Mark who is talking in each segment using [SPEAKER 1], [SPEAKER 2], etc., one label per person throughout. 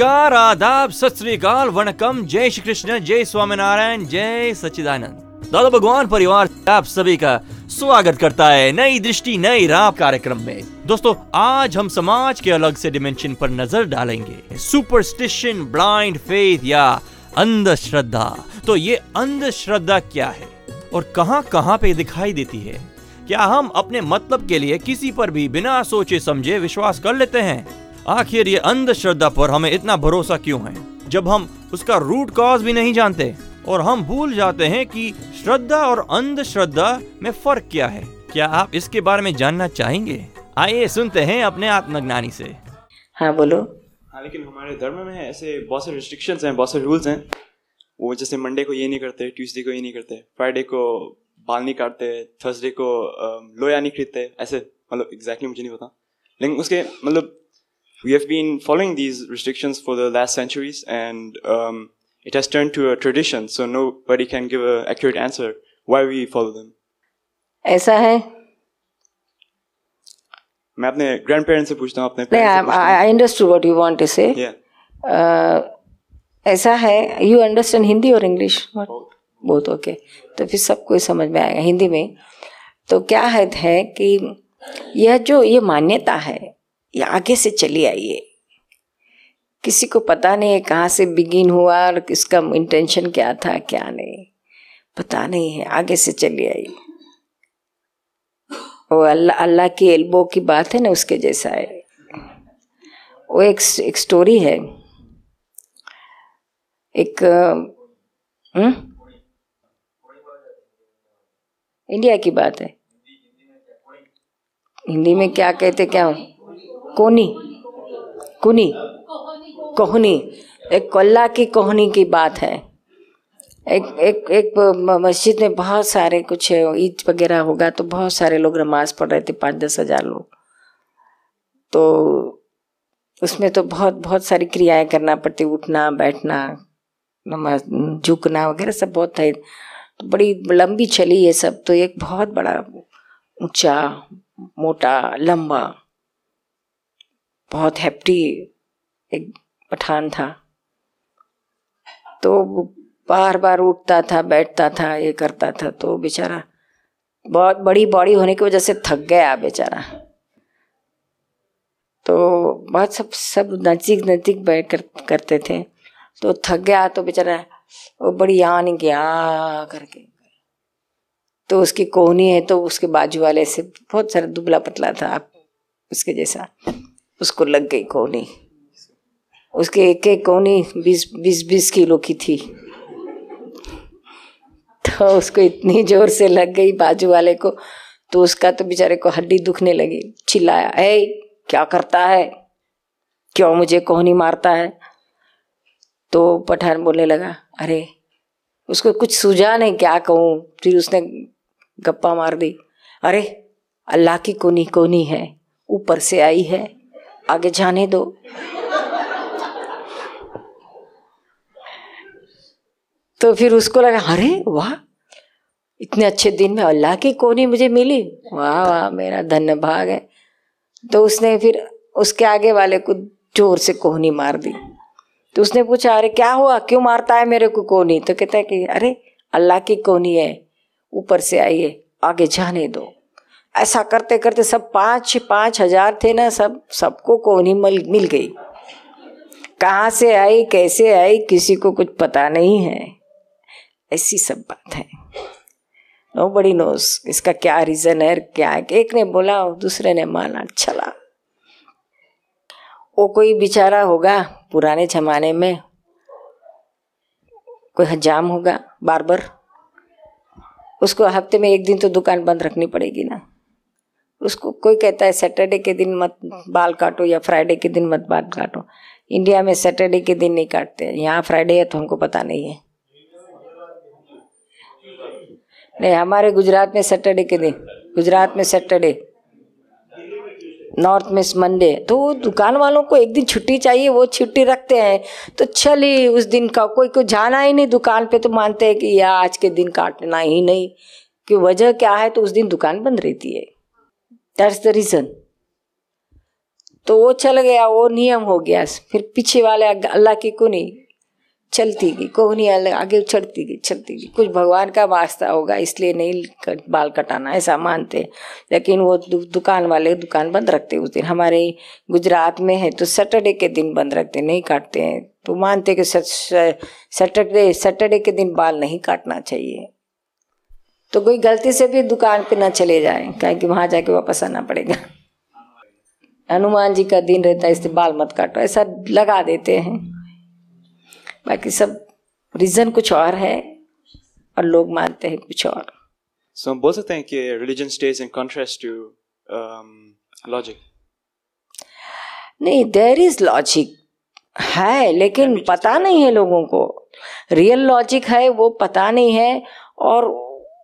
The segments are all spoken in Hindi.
[SPEAKER 1] नमस्कार, आदाब, सत श्री अकाल वणकम। जय श्री कृष्ण, जय स्वामीनारायण, जय सच्चिदानंद। दादा भगवान, परिवार आप सभी का स्वागत करता है नई दृष्टि, नई राह कार्यक्रम में। दोस्तों, आज हम समाज के अलग से डिमेंशन पर नज़र डालेंगे। सुपरस्टिशन ब्लाइंड फेथ या अंधश्रद्धा। तो ये अंधश्रद्धा क्या है? और कहाँ कहाँ पे दिखाई देती है? क्या हम अपने मतलब के लिए किसी पर भी बिना सोचे समझे विश्वास कर लेते हैं? आखिर ये अंधश्रद्धा पर हमें इतना भरोसा क्यों है? जब हम उसका रूट कॉज भी नहीं जानते और हम भूल जाते हैं कि श्रद्धा और अंधश्रद्धा में फ़र्क क्या है क्या आप इसके बारे में जानना चाहेंगे? आइए सुनते हैं अपने आत्मज्ञानी से।
[SPEAKER 2] हाँ बोलो।
[SPEAKER 3] हाँ लेकिन हमारे धर्म में ऐसे बहुत से रिस्ट्रिक्शंस हैं बहुत से रूल्स हैं। वो जैसे मंडे को ये नहीं करते ट्यूसडे को ये नहीं करते फ्राइडे को बाल नहीं काटते थर्सडे को लोया नहीं खरीदते ऐसे मतलब एग्जैक्टली मुझे नहीं पता। लेकिन उसके मतलब we have been following these restrictions for the last centuries and um, it has turned to a tradition so nobody can give an accurate answer why we follow them
[SPEAKER 2] ऐसा है
[SPEAKER 3] मैं अपने ग्रैंड पेरेंट्स से पूछता हूँ अपने
[SPEAKER 2] नहीं
[SPEAKER 3] parents से पूछता हूँ।
[SPEAKER 2] I understood what you want to say
[SPEAKER 3] Yeah.
[SPEAKER 2] ऐसा है यू अंडरस्टैंड हिंदी और इंग्लिश बहुत ओके तो फिर सबको समझ में आएगा हिंदी में तो क्या है, है कि यह जो ये मान्यता है ये आगे से चली आई है किसी को पता नहीं है कहाँ से बिगिन हुआ और किसका इंटेंशन क्या था, क्या नहीं। पता नहीं है, आगे से चली आई वो अल्लाह अल्लाह की एल्बो की बात है ना, उसके जैसा है। वो एक एक स्टोरी है। एक हम्म? इंडिया की बात है। हिंदी में क्या कहते, क्या कोनी कुनी, कोहनी, एक कोल्ला की कोहनी की बात है। एक एक एक मस्जिद में बहुत सारे कुछ ईद वगैरह होगा तो बहुत सारे लोग नमाज़ पढ़ रहे थे पाँच दस हज़ार लोग। तो उसमें तो बहुत बहुत सारी क्रियाएँ करना पड़ती, उठना, बैठना, नमाज़, झुकना वगैरह सब बहुत था तो बड़ी लंबी चली ये सब तो एक बहुत बड़ा ऊँचा, मोटा, लंबा बहुत हैप्टी एक पठान था। तो बार बार उठता था, बैठता था, ये करता था तो बेचारा बहुत बड़ी बॉडी होने की वजह से थक गया बेचारा। तो बहुत सब सब नज़दीक नज़दीक बैठ कर, करते थे। तो थक गया तो बेचारा वो बड़ी आन गया करके। तो उसकी कोहनी है तो उसके बाजू वाले से बहुत सारा दुबला पतला था उसके जैसा। उसको लग गई कोहनी। उसके एक एक कोहनी बीस बीस बीस किलो की थी। तो उसको इतनी ज़ोर से लग गई बाजू वाले को तो उसका तो बेचारे को हड्डी दुखने लगी। चिल्लाया ए क्या करता है? क्यों मुझे कोहनी मारता है? तो पठान बोलने लगा, अरे, उसको कुछ सूझा नहीं, क्या कहूँ? फिर उसने गप्पा मार दी, अरे, अल्लाह की कोनी कोनी है, ऊपर से आई है आगे जाने दो। तो फिर उसको लगा, अरे, वाह, इतने अच्छे दिन में अल्लाह की कोनी मुझे मिली। वाह वाह, मेरा धन्य भाग है। तो उसने फिर उसके आगे वाले को ज़ोर से कोहनी मार दी। तो उसने पूछा, अरे, क्या हुआ? क्यों मारता है मेरे को कोनी तो कहता है कि, अरे, अल्लाह की कोनी है, ऊपर से है आगे जाने दो। ऐसा करते करते सब पाँच पाँच हज़ार थे ना, सब, सबको कोनी मिल मिल गई। कहाँ से आई, कैसे आई, किसी को कुछ पता नहीं है। ऐसी सब बात है। नो बड़ी नोस इसका क्या रीजन है, क्या है। एक ने बोला और दूसरे ने माना चला वो कोई बेचारा होगा पुराने जमाने में, कोई हजाम होगा बार बार उसको हफ़्ते में एक दिन तो दुकान बंद रखनी पड़ेगी ना। उसको कोई कहता है सैटरडे के दिन मत बाल काटो या फ्राइडे के दिन मत बाल काटो। इंडिया में सैटरडे के दिन नहीं काटते। हैं यहाँ फ्राइडे है तो हमको पता नहीं है। नहीं, हमारे गुजरात में सैटरडे के दिन, गुजरात में सैटरडे नॉर्थ में मंडे तो दुकान वालों को एक दिन छुट्टी चाहिए, वो छुट्टी रखते हैं। तो चलिए, उस दिन का कोई को जाना ही नहीं दुकान पे तो मानते हैं कि, या आज के दिन काटना ही नहीं। कि वजह क्या है? तो उस दिन दुकान बंद रहती है। दैट्स द रीज़न तो वो चल गया वो नियम हो गया। फिर पीछे वाले अल्लाह की को नहीं चलती गई कोहनी आगे चढ़ती गई चलती गई। कुछ भगवान का वास्ता होगा इसलिए नहीं कट, बाल कटाना ऐसा मानते लेकिन वो दु, दुकान वाले दुकान बंद रखते उस दिन। हमारे गुजरात में है तो सैटरडे के दिन बंद रखते नहीं काटते हैं। तो मानते कि सैटरडे सैटरडे के दिन बाल नहीं काटना चाहिए। तो कोई गलती से भी दुकान पे ना चले जाए क्या कि वहाँ जाके वापस आना पड़ेगा। हनुमान जी का दिन रहता है इससे बाल मत काटो ऐसा लगा देते हैं। बाकी सब रीजन कुछ और है और लोग मानते हैं कुछ और।
[SPEAKER 3] सो हम बोल सकते हैं कि religion stage in contrast to logic
[SPEAKER 2] नहीं देर इज़ लॉजिक है लेकिन पता नहीं है लोगों को। रियल लॉजिक है वो पता नहीं है और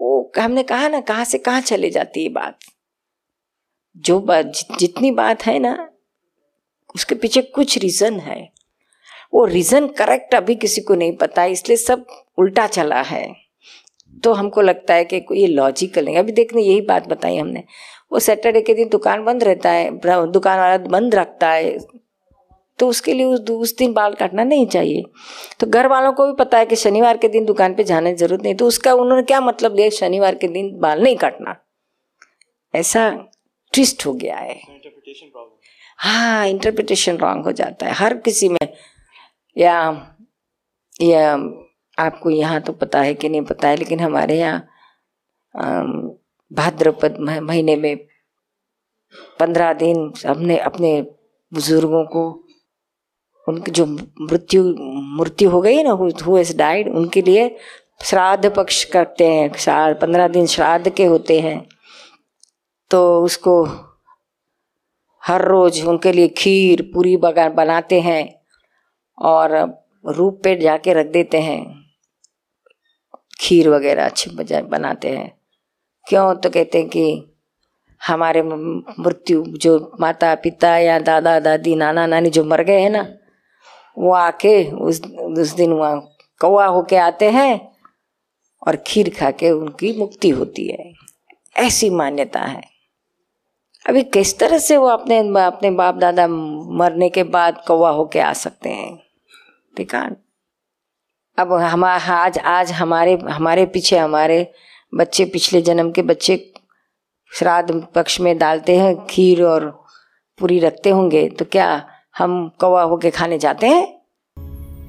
[SPEAKER 2] वो हमने कहा ना, कहाँ से कहाँ चले जाती है बात। जो बात जितनी बात है ना, उसके पीछे कुछ रीजन है। वो रीज़न करेक्ट अभी किसी को नहीं पता, इसलिए सब उल्टा चला है। तो हमको लगता है कि ये लॉजिकल नहीं अभी देखने यही बात बताई हमने। वो सैटरडे के दिन दुकान बंद रहता है दुकान वाला बंद रखता है तो उसके लिए उस उस दिन बाल काटना नहीं चाहिए। तो घर वालों को भी पता है कि शनिवार के दिन दुकान पे जाने की ज़रूरत नहीं तो उसका उन्होंने क्या मतलब लिया शनिवार के दिन बाल नहीं काटना? ऐसा ट्विस्ट हो गया है। हाँ इंटरप्रिटेशन रॉन्ग हो जाता है। हर किसी में या या आपको यहाँ तो पता है कि नहीं पता है लेकिन हमारे यहाँ भाद्रपद महीने में पंद्रह दिन हमने अपने बुज़ुर्गों को उनकी जो मृत्यु मृत्यु हो गई ना, हु इज़ डाइड उनके लिए श्राद्ध पक्ष करते हैं पंद्रह दिन श्राद्ध के होते हैं। तो उसको हर रोज उनके लिए खीर पूरी बगा, बनाते हैं और रूप पे जाके रख देते हैं। खीर वगैरह अच्छी बनाते हैं। क्यों? तो कहते हैं कि हमारे मृत्यु, जो माता पिता या दादा दादी नाना नानी जो मर गए हैं ना वो आके उस उस दिन वहाँ कौआ होके आते हैं और खीर खा के उनकी मुक्ति होती है। ऐसी मान्यता है। अभी किस तरह से वो अपने अपने बाप दादा मरने के बाद कौवा होके आ सकते हैं? बेकार अब हम, आज आज हमारे हमारे पीछे, हमारे बच्चे पिछले जन्म के बच्चे श्राद्ध पक्ष में डालते हैं, खीर और पूरी रखते होंगे तो क्या हम कौवा होके खाने जाते हैं।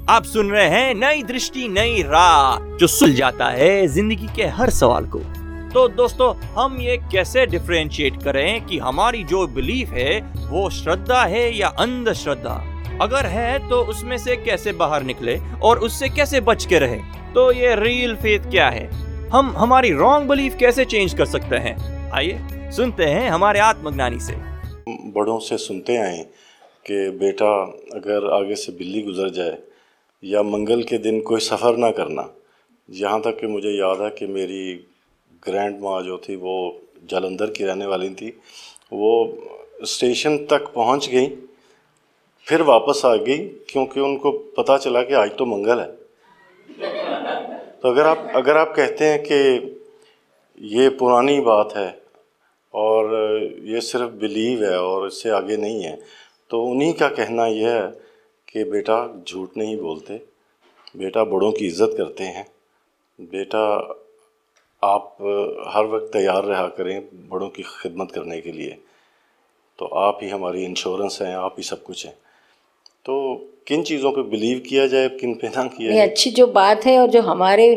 [SPEAKER 1] आप सुन रहे हैं नई दृष्टि नई राह जो सुल जाता है ज़िंदगी के हर सवाल को। तो दोस्तों हम ये कैसे डिफ्रेंशिएट करें कि हमारी जो बिलीफ है वो श्रद्धा है या अंधश्रद्धा? अगर है तो उसमें से कैसे बाहर निकले और उससे कैसे बच के रहे? तो ये रियल फेथ क्या है? हम हमारी रॉन्ग बिलीफ कैसे चेंज कर सकते हैं? आइए सुनते हैं हमारे आत्मज्ञानी से।
[SPEAKER 4] बड़ों से सुनते आए कि बेटा, अगर आगे से बिल्ली गुजर जाए या मंगल के दिन कोई सफ़र ना करना, यहाँ तक कि मुझे याद है कि मेरी ग्रैंड माँ जो थी, वो जलंधर की रहने वाली थी, वो स्टेशन तक पहुँच गई, फिर वापस आ गई, क्योंकि उनको पता चला कि आज तो मंगल है। तो अगर आप अगर आप कहते हैं कि ये पुरानी बात है और ये सिर्फ़ बिलीव है और इससे आगे नहीं है तो उन्हीं का कहना यह है कि बेटा झूठ नहीं बोलते बेटा बड़ों की इज़्ज़त करते हैं बेटा आप हर वक्त तैयार रहा करें बड़ों की खिदमत करने के लिए। तो आप ही हमारी इंश्योरेंस हैं आप ही सब कुछ हैं। तो किन चीज़ों पे बिलीव किया जाए किन पे ना किया
[SPEAKER 2] जाए? अच्छी जो बात है और जो हमारे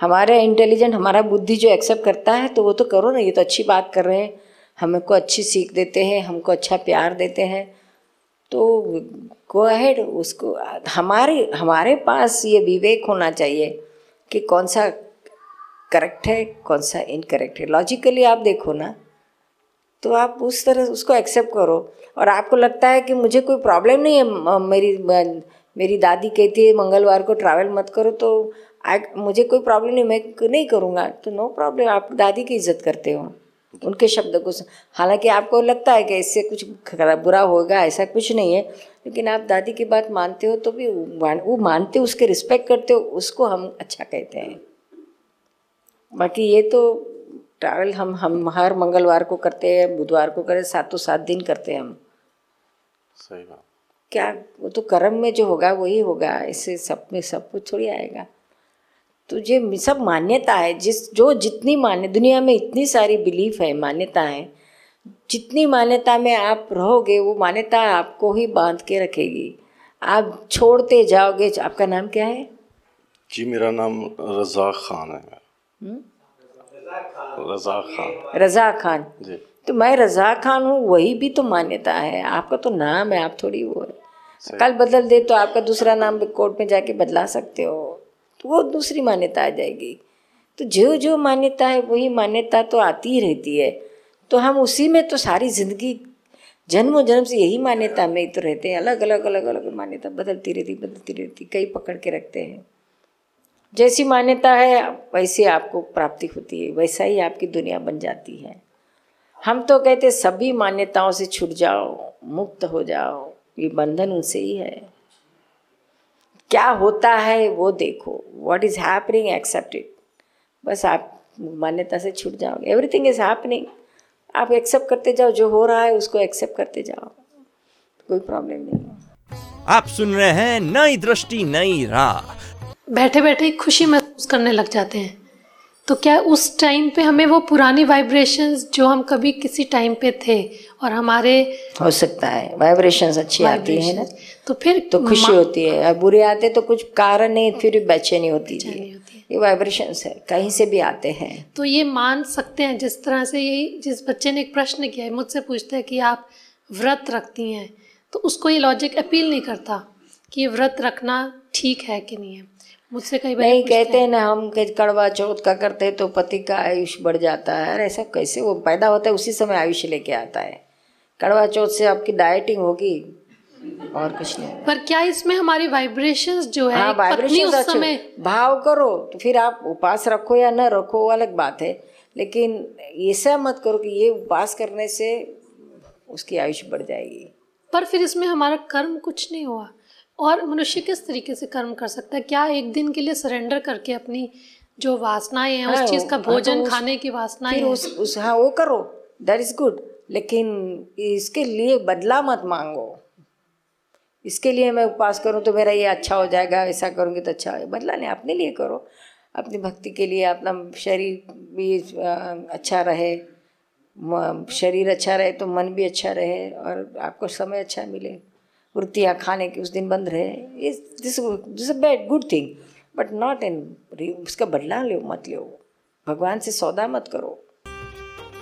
[SPEAKER 2] हमारे इंटेलिजेंट हमारा बुद्धि जो एक्सेप्ट करता है तो वो तो करो ना ये तो अच्छी बात कर रहे हैं। हमको अच्छी सीख देते हैं हमको अच्छा प्यार देते हैं। तो गो अहेड उसको हमारे हमारे पास ये विवेक होना चाहिए कि कौन सा करेक्ट है कौन सा इनकरेक्ट है। लॉजिकली आप देखो ना तो आप उस तरह उसको एक्सेप्ट करो। और आपको लगता है कि मुझे कोई प्रॉब्लम नहीं है मेरी मेरी दादी कहती है मंगलवार को ट्रैवल मत करो। तो आ, मुझे कोई प्रॉब्लम नहीं मैं नहीं करूँगा। तो नो प्रॉब्लम आप दादी की इज़्ज़त करते हो। उनके शब्दों को हालाँकि आपको लगता है कि इससे कुछ खराब बुरा होगा ऐसा कुछ नहीं है लेकिन आप दादी की बात मानते हो तो भी वो मानते हो उसके रिस्पेक्ट करते हो उसको हम अच्छा कहते हैं। बाकी ये तो ट्रैवल हम हम हर मंगलवार को करते हैं बुधवार को करते हैं सातों सात दिन करते हैं हम।
[SPEAKER 4] सही बात।
[SPEAKER 2] क्या वो तो कर्म में जो होगा वही होगा इससे सब में सब कुछ थोड़ी आएगा। तो ये सब मान्यता है जिस जो जितनी मान्य दुनिया में इतनी सारी बिलीफ है मान्यता है जितनी मान्यता में आप रहोगे वो मान्यता आपको ही बाँध के रखेगी। आप छोड़ते जाओगे आपका नाम क्या है?
[SPEAKER 4] जी मेरा नाम रज़ा खान है। रज़ा खान।
[SPEAKER 2] रज़ा खान।
[SPEAKER 4] जी।
[SPEAKER 2] तो मैं रज़ा खान हूँ वही भी तो मान्यता है। आपका तो नाम है आप थोड़ी वो है। कल बदल दे तो आपका दूसरा नाम कोर्ट में जाके बदला सकते हो। तो वो दूसरी मान्यता आ जाएगी। तो जो जो मान्यता है, वही मान्यता तो आती ही रहती है। तो हम उसी में तो सारी ज़िंदगी जन्मों जन्म से यही मान्यता में ही तो रहते हैं। अलग अलग अलग अलग मान्यता बदलती रहती बदलती रहती, कई पकड़ के रखते हैं। जैसी मान्यता है, वैसे आपको प्राप्ति होती है, वैसा ही आपकी दुनिया बन जाती है। हम तो कहते सभी मान्यताओं से छूट जाओ, मुक्त हो जाओ, ये बंधन उनसे ही है। क्या होता है वो देखो। What is happening accept it बस आप मान्यता से छूट जाओगे। एवरीथिंग इज़ हैपनिंग आप एक्सेप्ट करते जाओ जो हो रहा है उसको एक्सेप्ट करते जाओ। कोई प्रॉब्लम नहीं है।
[SPEAKER 1] आप सुन रहे हैं नई दृष्टि नई राह।
[SPEAKER 5] बैठे बैठे खुशी महसूस करने लग जाते हैं। तो क्या उस टाइम पे हमें वो पुरानी वाइब्रेशंस जो हम कभी किसी टाइम पे थे और हमारे
[SPEAKER 2] हो सकता है। वाइब्रेशंस अच्छी आती है ना।
[SPEAKER 5] तो फिर
[SPEAKER 2] तो खुशी होती है। और बुरे आते तो कुछ कारण नहीं फिर भी बेचैनी होती है।
[SPEAKER 5] होती।
[SPEAKER 2] ये वाइब्रेशंस है। कहीं से भी आते हैं।
[SPEAKER 5] तो ये मान सकते हैं जिस तरह से यही जिस बच्चे ने एक प्रश्न किया है मुझसे पूछते हैं कि आप व्रत रखती हैं तो उसको ये लॉजिक अपील नहीं करता कि ये व्रत रखना ठीक है कि नहीं है। मुझसे कई बार
[SPEAKER 2] नहीं कहते
[SPEAKER 5] हैं,
[SPEAKER 2] ना हम कड़वा चौथ का करते हैं तो पति का आयुष बढ़ जाता है। अरे ऐसा कैसे वो पैदा होता है उसी समय आयुष लेके आता है। कड़वा चौथ से आपकी डाइटिंग होगी और कुछ नहीं।
[SPEAKER 5] पर क्या इसमें हमारी वाइब्रेशंस जो है
[SPEAKER 2] हाँ वाइब्रेशन
[SPEAKER 5] उस समय
[SPEAKER 2] भाव करो तो फिर आप उपास रखो या न रखो वो अलग बात है। लेकिन ऐसा मत करो कि ये उपास करने से उसकी आयुष बढ़ जाएगी।
[SPEAKER 5] पर फिर इसमें हमारा कर्म कुछ नहीं हुआ। और मनुष्य किस तरीके से कर्म कर सकता है? क्या एक दिन के लिए सरेंडर करके अपनी जो वासनाएँ हैं
[SPEAKER 2] हाँ,
[SPEAKER 5] उस चीज़ का
[SPEAKER 2] हाँ, तो
[SPEAKER 5] भोजन खाने की वासनाएँ
[SPEAKER 2] उस उस हाँ वो करो। दैट इज़ गुड लेकिन इसके लिए बदला मत मांगो। इसके लिए मैं उपवास करूँ तो मेरा ये अच्छा हो जाएगा ऐसा करूँगी तो अच्छा हो बदला नहीं अपने लिए करो। अपनी भक्ति के लिए अपना शरीर भी अच्छा रहे। शरीर अच्छा रहे तो मन भी अच्छा रहे और आपको समय अच्छा मिले। वृत्तियाँ खाने की उस दिन बंद रहे। इस this this bad good thing but not in उसका बदला लो, मत लो। भगवान से सौदा मत करो।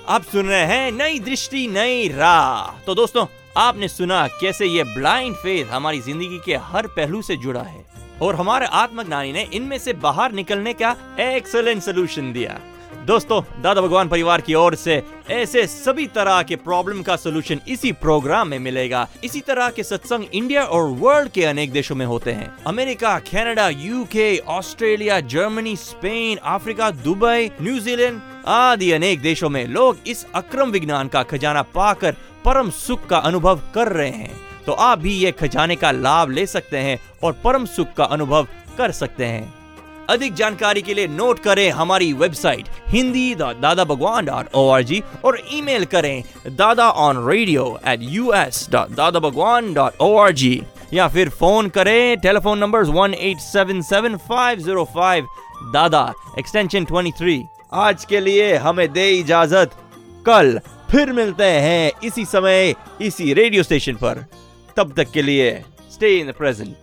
[SPEAKER 1] आप सुन रहे हैं नई दृष्टि, नई राह। तो दोस्तों, आपने सुना कैसे ये ब्लाइंड फेथ हमारी ज़िंदगी के हर पहलू से जुड़ा है। और हमारे आत्मज्ञानी ने इनमें से बाहर निकलने का एक्सलेंट सोल्यूशन दिया। दोस्तों, दादा भगवान परिवार की ओर से ऐसे सभी तरह के प्रॉब्लम का सोल्यूशन इसी प्रोग्राम में मिलेगा। इसी तरह के सत्संग इंडिया और वर्ल्ड के अनेक देशों में होते हैं। America Canada UK Australia Germany Spain Africa Dubai New Zealand आदि अनेक देशों में लोग इस अक्रम विज्ञान का खजाना पाकर परम सुख का अनुभव कर रहे हैं। तो आप भी ये खजाने का लाभ ले सकते हैं और परम सुख का अनुभव कर सकते हैं। अधिक जानकारी के लिए नोट करें हमारी वेबसाइट, हिंदी दादा Bhagwan dot O R G और ईमेल करें Dada on radio at U S dot Dada Bhagwan dot O R G या फिर फ़ोन करें telephone number one eight seven seven five zero five Dada extension twenty three आज के लिए हमें दे इजाज़त। कल फिर मिलते हैं इसी समय, इसी रेडियो स्टेशन पर। तब तक के लिए स्टे इन द प्रेजेंट